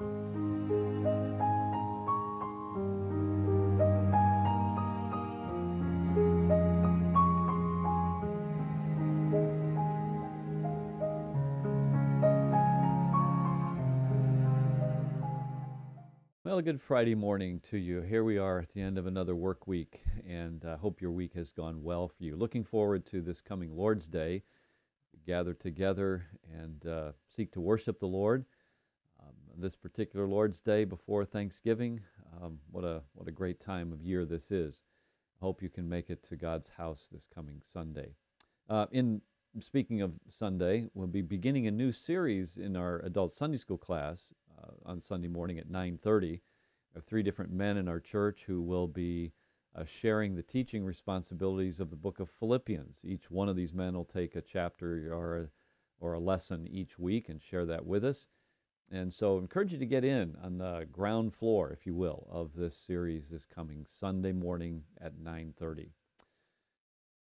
Well, a good Friday morning to you. Here we are at the end of another work week, and I uh, hope your week has gone well for you. Looking forward to this coming Lord's Day. Gather together and uh, seek to worship the Lord. This particular Lord's Day before Thanksgiving, um, what a what a great time of year this is. I hope you can make it to God's house this coming Sunday. Uh, in speaking of Sunday, we'll be beginning a new series in our adult Sunday school class uh, on Sunday morning at 9:30. We have three different men in our church who will be uh, sharing the teaching responsibilities of the book of Philippians. Each one of these men will take a chapter or a, or a lesson each week and share that with us. And so I encourage you to get in on the ground floor, if you will, of this series this coming Sunday morning at 9:30.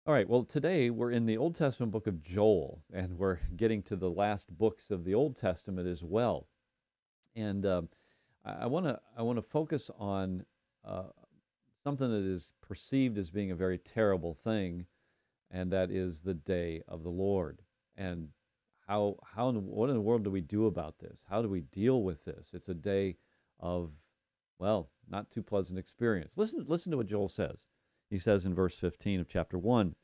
All right, well, today we're in the Old Testament book of Joel, and we're getting to the last books of the Old Testament as well. And um, I want to I want to focus on uh, something that is perceived as being a very terrible thing, and that is the day of the Lord. And how how what in the world do we do about this? How do we deal with this? It's a day of well, not too pleasant experience. Listen listen to what Joel says. He says in verse 15 of chapter 1,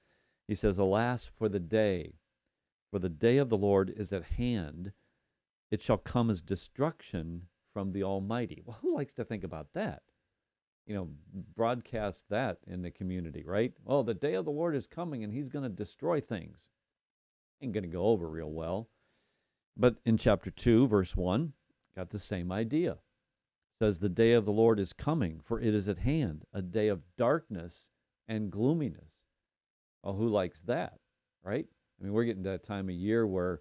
he says, "Alas for the day, for the day of the Lord is at hand." it shall come as destruction from the Almighty. Well, who likes to think about that? You know, broadcast that in the community, right? Oh, the day of the Lord is coming and he's going to destroy things. Ain't going to go over real well. But in chapter 2, verse 1, got the same idea. It says, The day of the Lord is coming, for it is at hand, a day of darkness and gloominess. Well, who likes that, right? I mean, we're getting to that time of year where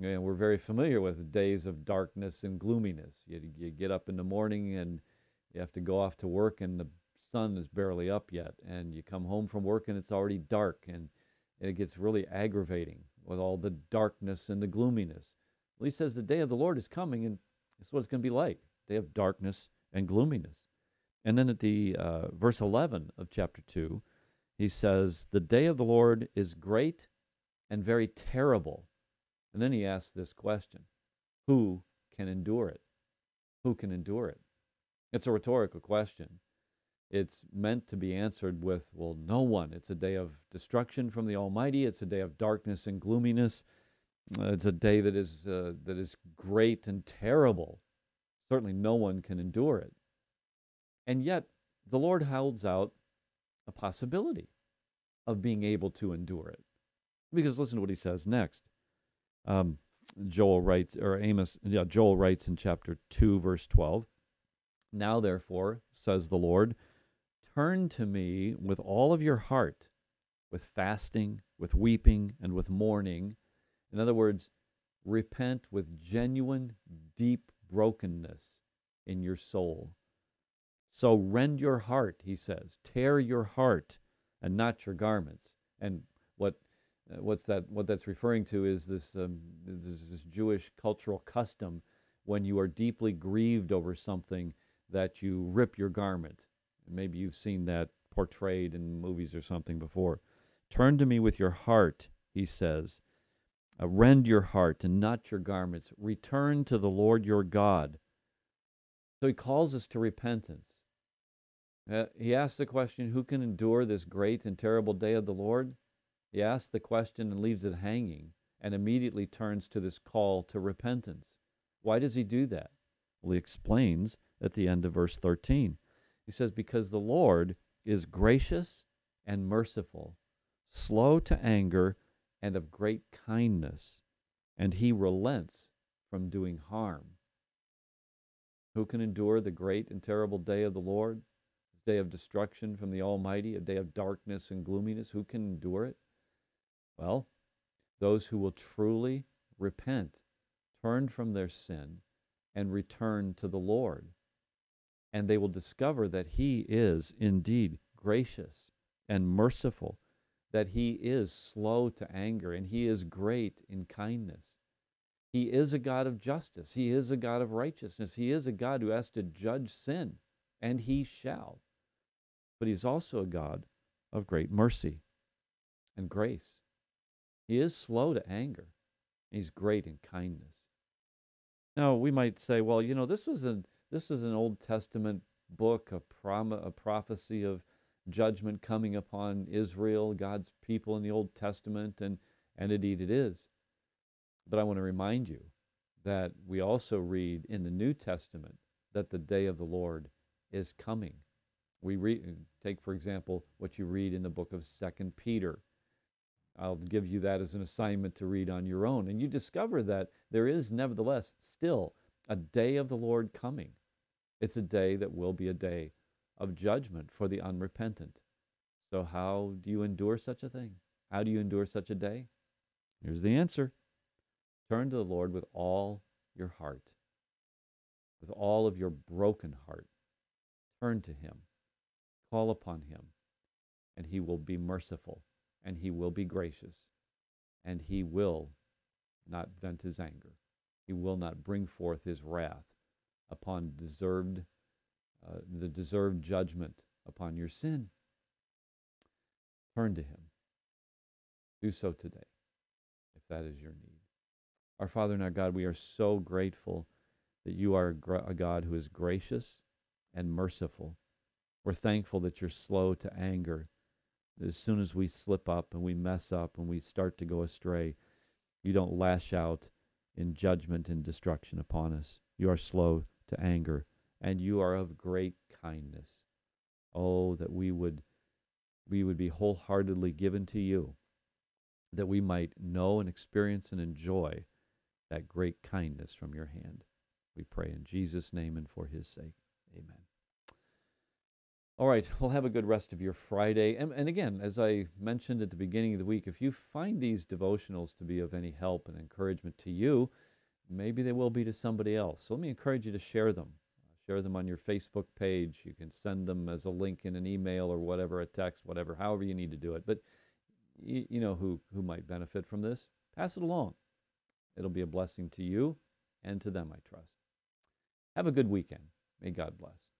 and we're very familiar with days of darkness and gloominess. You, you get up in the morning and you have to go off to work, and the sun is barely up yet. And you come home from work, and it's already dark, and it gets really aggravating with all the darkness and the gloominess. Well, he says the day of the Lord is coming, and that's what it's going to be like day of darkness and gloominess. And then at the uh, verse 11 of chapter 2, he says, The day of the Lord is great and very terrible and then he asks this question Who can endure it? Who can endure it? It's a rhetorical question. It's meant to be answered with, well, no one. It's a day of destruction from the Almighty. It's a day of darkness and gloominess. Uh, it's a day that is, uh, that is great and terrible. Certainly no one can endure it. And yet, the Lord holds out a possibility of being able to endure it. Because listen to what he says next. Um, Joel writes, or Amos, yeah, Joel writes in chapter 2, verse 12. Now, therefore, says the Lord, turn to me with all of your heart, with fasting, with weeping, and with mourning. In other words, repent with genuine, deep brokenness in your soul. So rend your heart, he says, tear your heart and not your garments. And what uh, what's that? What that's referring to is this, um, this this Jewish cultural custom when you are deeply grieved over something that you rip your garment. Maybe you've seen that portrayed in movies or something before. Turn to me with your heart, he says. Uh, rend your heart and not your garments. Return to the Lord your God. So he calls us to repentance. Uh, he asks the question who can endure this great and terrible day of the Lord? He asks the question and leaves it hanging and immediately turns to this call to repentance. Why does he do that? Well, he explains at the end of verse 13. He says, Because the Lord is gracious and merciful, slow to anger, and of great kindness, and he relents from doing harm. Who can endure the great and terrible day of the Lord? Day of destruction from the Almighty, a day of darkness and gloominess. Who can endure it? Well, those who will truly repent, turn from their sin, and return to the Lord. And they will discover that He is indeed gracious and merciful, that He is slow to anger, and He is great in kindness. He is a God of justice. He is a God of righteousness. He is a God who has to judge sin, and he shall. But he's also a God of great mercy and grace. He is slow to anger. He's great in kindness. Now, we might say, well, you know, this was an, this is an Old Testament book, a, prom- a prophecy of judgment coming upon Israel, God's people in the Old Testament, and, and indeed it is. But I want to remind you that we also read in the New Testament that the day of the Lord is coming. We read, take, for example, what you read in the book of Second Peter. I'll give you that as an assignment to read on your own. And you discover that there is, nevertheless, still a day of the Lord coming. It's a day that will be a day of judgment for the unrepentant. So, how do you endure such a thing? How do you endure such a day? Here's the answer Turn to the Lord with all your heart, with all of your broken heart. Turn to Him, call upon Him, and He will be merciful, and He will be gracious, and He will not vent His anger. He will not bring forth His wrath upon deserved, uh, the deserved judgment upon your sin. Turn to Him. Do so today, if that is your need. Our Father and our God, we are so grateful that you are a God who is gracious and merciful. We're thankful that you're slow to anger. As soon as we slip up and we mess up and we start to go astray, you don't lash out in judgment and destruction upon us. You are slow to anger, and you are of great kindness. Oh, that we would we would be wholeheartedly given to you, that we might know and experience and enjoy that great kindness from your hand. We pray in Jesus' name and for his sake. Amen. All right, well, have a good rest of your Friday. And, and again, as I mentioned at the beginning of the week, if you find these devotionals to be of any help and encouragement to you, maybe they will be to somebody else. So let me encourage you to share them. Share them on your Facebook page. You can send them as a link in an email or whatever, a text, whatever, however you need to do it. But you, you know who, who might benefit from this. Pass it along. It'll be a blessing to you and to them, I trust. Have a good weekend. May God bless.